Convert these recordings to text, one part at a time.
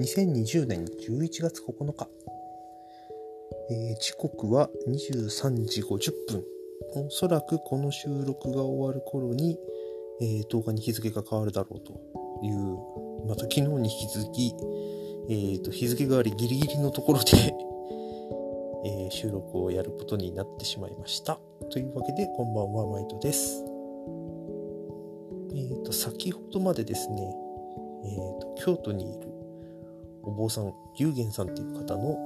2020年11月9日、えー、時刻は23時50分おそらくこの収録が終わる頃に、えー、動画に日付が変わるだろうというまた昨日に引き続き、えーと、日付変わりギリギリのところで えー、収録をやることになってしまいました。というわけでこんばんはマイトです。えーと先ほどまでですねえーと、京都にいるお坊さん龍玄さんっていう方の、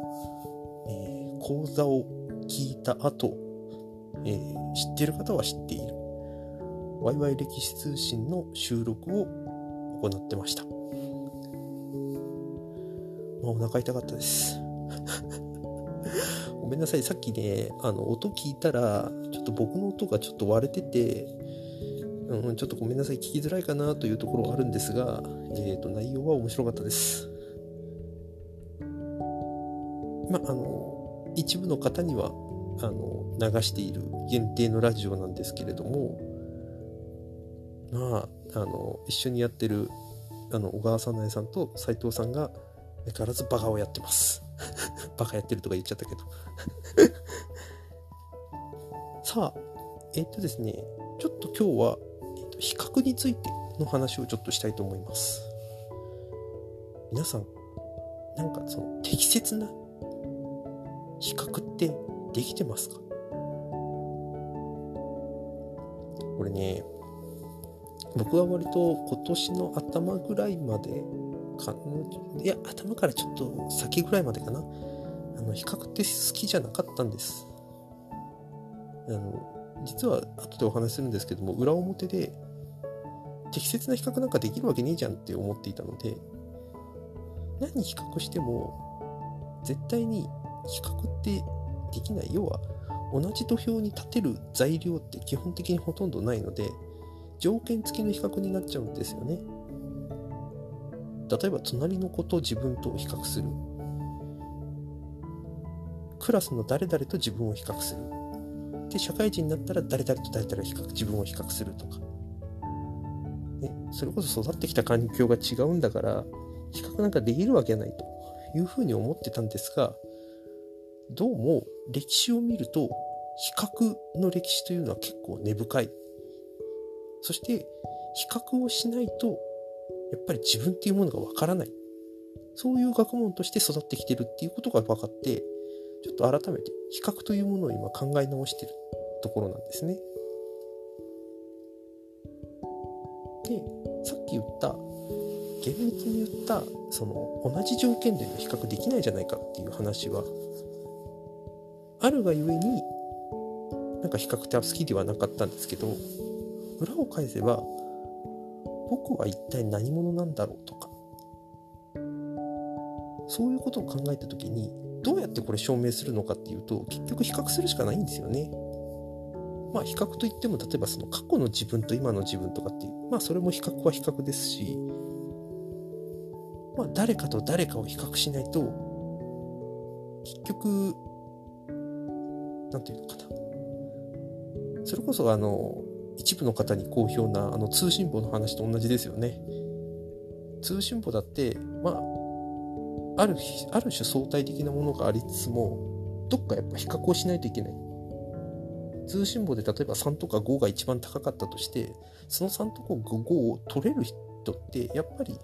えー、講座を聞いた後、えー、知ってる方は知っているワイワイ歴史通信の収録を行ってました。まあ、お腹痛かったです。ごめんなさい、さっきね、あの、音聞いたら、ちょっと僕の音がちょっと割れてて、うん、ちょっとごめんなさい、聞きづらいかなというところはあるんですが、えーと、内容は面白かったです。まあ、の、一部の方には、あの、流している限定のラジオなんですけれども、まあ、あの、一緒にやってる、あの、小川さなえさんと斉藤さんが、相変わらずバカをやってます。バカやってるとか言っちゃったけど さあ、えっとですね、ちょっと今日は、比較についての話をちょっとしたいと思います。皆さん、なんかその適切な比較ってできてますか？これね、僕は割と今年の頭ぐらいまでか、いや、頭からちょっと先ぐらいまでかな。あの、比較って好きじゃなかったんです。あの、実は後でお話しするんですけども、裏表で適切な比較なんかできるわけねえじゃんって思っていたので、何比較しても、絶対に比較ってできない。要は、同じ土俵に立てる材料って基本的にほとんどないので、条件付きの比較になっちゃうんですよね。例えば、隣の子と自分と比較する。クラスの誰々と自分を比較する。で、社会人になったら誰々と誰々を比較、自分を比較するとか。ねそれこそ育ってきた環境が違うんだから比較なんかできるわけないというふうに思ってたんですがどうも歴史を見ると比較の歴史というのは結構根深いそして比較をしないとやっぱり自分っていうものがわからないそういう学問として育ってきてるっていうことが分かってちょっと改めて比較というものを今考え直してるところなんですね。でさっき言った厳密に言ったその同じ条件での比較できないじゃないかっていう話はあるがゆえになんか比較って好きではなかったんですけど裏を返せば僕は一体何者なんだろうとかそういうことを考えた時にどうやってこれ証明するのかっていうと結局比較するしかないんですよね。まあ比較といっても例えばその過去の自分と今の自分とかっていうまあそれも比較は比較ですしまあ誰かと誰かを比較しないと結局何て言うのかな。それこそあの一部の方に好評なあの通信簿の話と同じですよね。通信簿だってまああるある種相対的なものがありつつもどっかやっぱ比較をしないといけない。通信簿で例えば3とか5が一番高かったとして、その3とか5を取れる人ってやっぱり、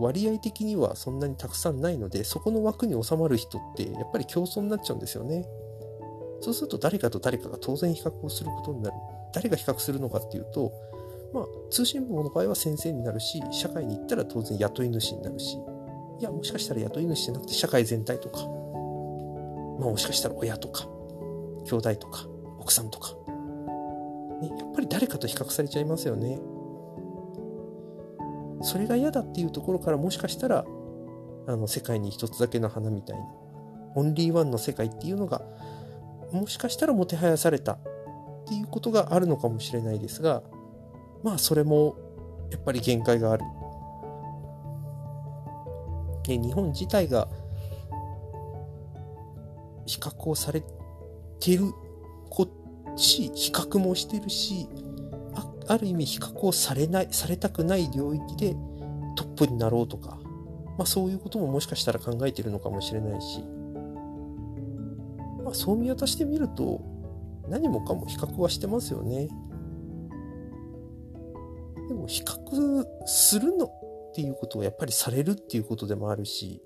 割合的にはそんなにたくさんないので、そこの枠に収まる人ってやっぱり競争になっちゃうんですよね。そうすると誰かと誰かが当然比較をすることになる。誰が比較するのかっていうと、まあ、通信簿の場合は先生になるし、社会に行ったら当然雇い主になるし、いや、もしかしたら雇い主じゃなくて社会全体とか、まあもしかしたら親とか、兄弟とか奥さんとか、ね、やっぱり誰かと比較されちゃいますよねそれが嫌だっていうところからもしかしたらあの世界に一つだけの花みたいなオンリーワンの世界っていうのがもしかしたらもてはやされたっていうことがあるのかもしれないですがまあそれもやっぱり限界がある。ね、日本自体が比較をされてるこっち比較もしてるしある意味比較をされないされたくない領域でトッププになろうとか、まあそういうことももしかしたら考えてるのかもしれないし、まあそう見渡してみると、何もかも比較はしてますよね。でも比較するのっていうことをやっぱりされるっていうことでもあるし、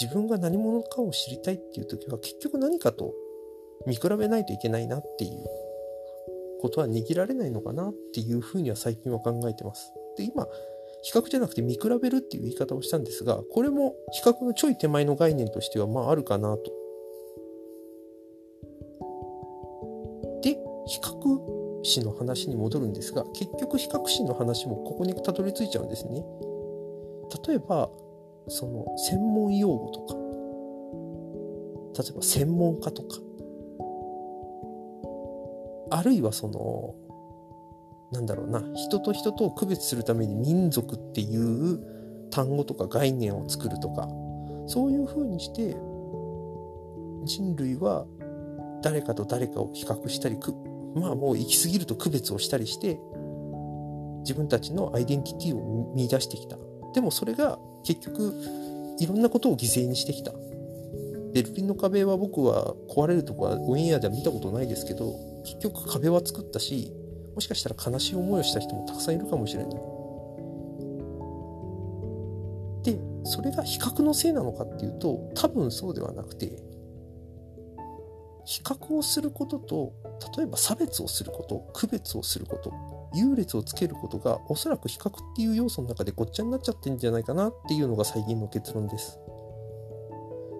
自分が何者かを知りたいっていう時は結局何かと見比べないといけないなっていうことは握られないのかなっていうふうには最近は考えてます。で、今、比較じゃなくて見比べるっていう言い方をしたんですが、これも比較のちょい手前の概念としてはまああるかなと。で、比較史の話に戻るんですが、結局比較史の話もここにたどり着いちゃうんですね。例えば、その専門用語とか、例えば専門家とか、あるいはその、なんだろうな、人と人とを区別するために民族っていう単語とか概念を作るとか、そういうふうにして、人類は誰かと誰かを比較したり、まあもう行き過ぎると区別をしたりして、自分たちのアイデンティティを見出してきた。でもそれが結局いろんなことを犠牲にしてきた。ベルリンの壁は僕は壊れるとこはオンエアでは見たことないですけど、結局壁は作ったし、もしかしたら悲しい思いをした人もたくさんいるかもしれない。で、それが比較のせいなのかっていうと、多分そうではなくて、比較をすることと、例えば差別をすること、区別をすること、優劣をつけることが、おそらく比較っていう要素の中でごっちゃになっちゃってんじゃないかなっていうのが最近の結論です。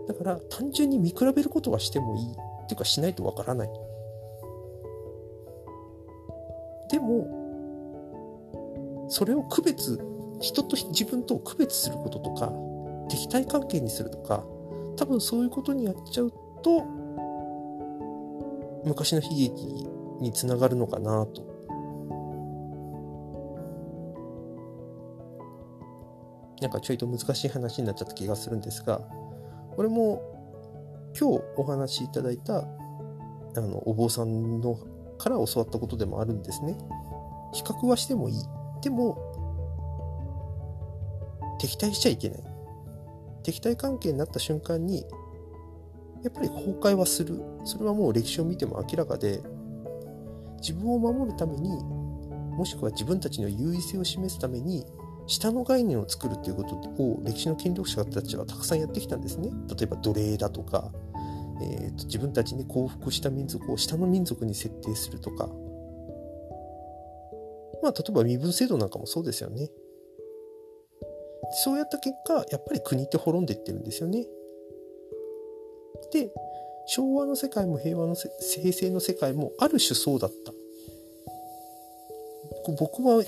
だから単純に見比べることはしてもいいっていうかしないとわからない。でも、それを区別、人と自分と区別することとか、敵対関係にするとか、多分そういうことにやっちゃうと、昔の悲劇につながるのかなと。なんかちょいと難しい話になっちゃった気がするんですが、これも今日お話しいただいたあのお坊さんのから教わったことでもあるんですね。比較はしてもいい。でも、敵対しちゃいけない。敵対関係になった瞬間に、やっぱり崩壊はする。それはもう歴史を見ても明らかで、自分を守るために、もしくは自分たちの優位性を示すために、下の概念を作るっていうことを歴史の権力者たちはたくさんやってきたんですね。例えば奴隷だとか、えーと、自分たちに降伏した民族を下の民族に設定するとか、まあ、例えば身分制度なんかもそうですよね。そうやった結果、やっぱり国って滅んでいってるんですよね。で、昭和の世界も平和の平成の世界もある種そうだった。僕は、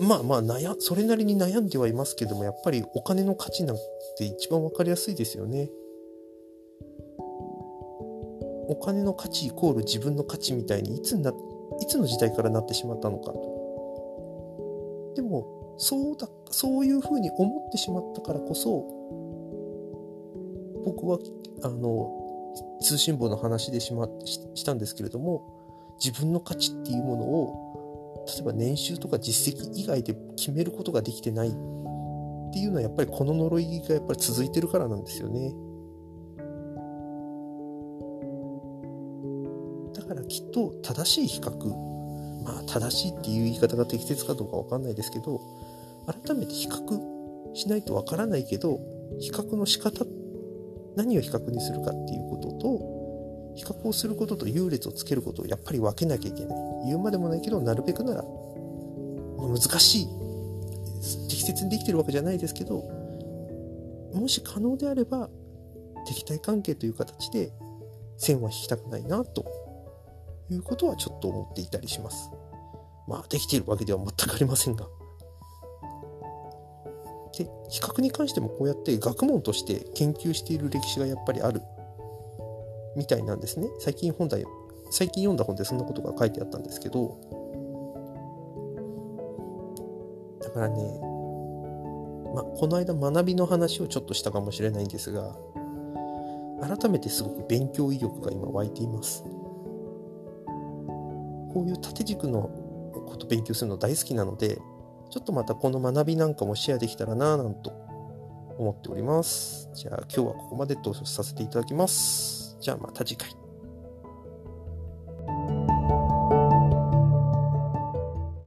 まあまあ悩、それなりに悩んではいますけども、やっぱりお金の価値なんて一番わかりやすいですよね。お金の価値イコール自分の価値みたいにいつないつの時代からなってしまったのかと。でもそうだそういうふうに思ってしまったからこそ僕はあの通信簿の話でしまししたんですけれども自分の価値っていうものを例えば年収とか実績以外で決めることができてないっていうのはやっぱりこの呪いがやっぱり続いてるからなんですよね。と正しい比較まあ正しいっていう言い方が適切かどうかわかんないですけど、改めて比較しないとわからないけど、比較の仕方、何を比較にするかっていうことと、比較をすることと優劣をつけることをやっぱり分けなきゃいけない。言うまでもないけど、なるべくなら、難しい。適切にできてるわけじゃないですけど、もし可能であれば、敵対関係という形で線は引きたくないなということはちょっと思っていたりします。まあ、できているわけでは全くありませんが。で、比較に関してもこうやって学問として研究している歴史がやっぱりあるみたいなんですね。最近本題、最近読んだ本でそんなことが書いてあったんですけど、だからね、まあ、この間学びの話をちょっとしたかもしれないんですが、改めてすごく勉強意欲が今湧いています。こういう縦軸のこと勉強するの大好きなので、ちょっとまたこの学びなんかもシェアできたらなぁなんと思っております。じゃあ今日はここまでとさせていただきます。じゃあまた次回。